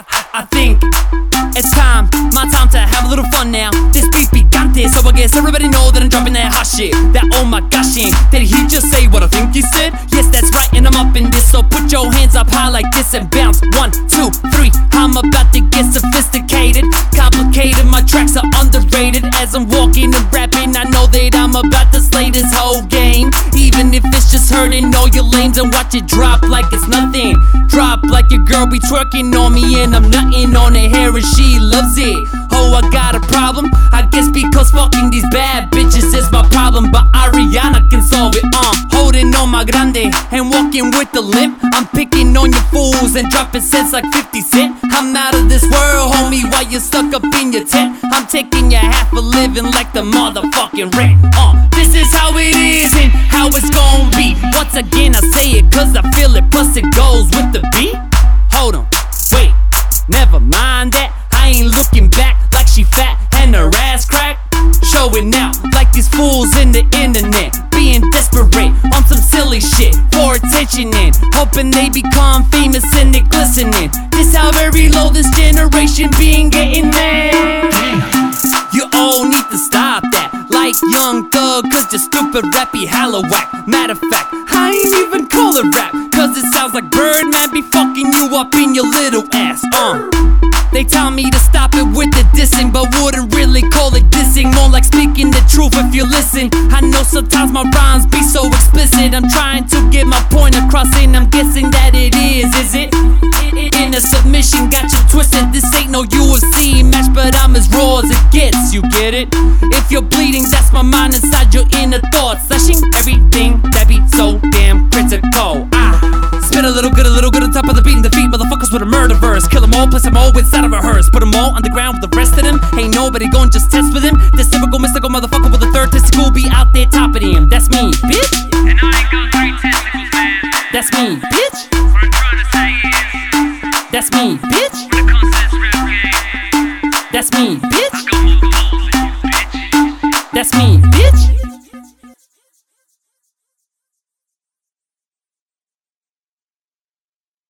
I think it's time, my time to have a little fun now. This beat picante, so I guess everybody know that I'm dropping that hot shit. That oh my gosh. Did he just say what I think he said? Yes, that's right, and I'm up in this. So put your hands up high like this and bounce. One, two, three. I'm about to get sophisticated, complicated. My tracks are underrated. As I'm walking and rapping, this whole game. Even if it's just hurting all your lanes and watch it drop like it's nothing. Drop like your girl be twerking on me and I'm nutting on her hair and she loves it. Oh, I got a problem. I guess because fucking these bad bitches is my problem, but Ariana can solve it. My grande and walking with the limp. I'm picking on your fools and dropping cents like 50 cent. I'm out of this world, homie. While you're stuck up in your tent, I'm taking your half a living like the motherfucking rent. Uh, this is how it is and how it's gonna be. Once again, I say it cause I feel it, plus it goes with the beat. Hold on, wait, never mind that. I ain't looking back like she fat and her ass crack. Showing out like these fools in the internet. Being on some silly shit for attention and hoping they become famous and they glistening. This how very low this generation being getting mad. You all need to stop that. Like Young Thug, cause the stupid rappy hella whack. Matter of fact, I ain't even call it rap, cause it sounds like Birdman be fucking you up in your little ass. Uh. They tell me to stop it with the dissing, but wouldn't really call it dissing. More like speaking the truth if you listen. I know sometimes my rhymes be so explicit. I'm trying to get my point across, and I'm guessing that it is. Is it? In a submission, got you twisted. This ain't no UFC match, but I'm as raw as it gets. You get it? If you're bleeding, that's my mind inside your inner thoughts. Slashing everything that be so damn critical. Ah. Spit a little good, a little good on top of the beat and defeat with a murder verse. Kill them all, place them all inside of a hearse. Put them all on the ground with the rest of them. Ain't nobody going just test with him. This typical mystical motherfucker with a third testicle be out there topping him. That's me, bitch. And I ain't got three testicles, man. That's me, bitch. What I'm trying to say is, That's me, bitch. when it comes to this rap game, That's me, bitch. I got more balls than you, bitch. That's me, bitch.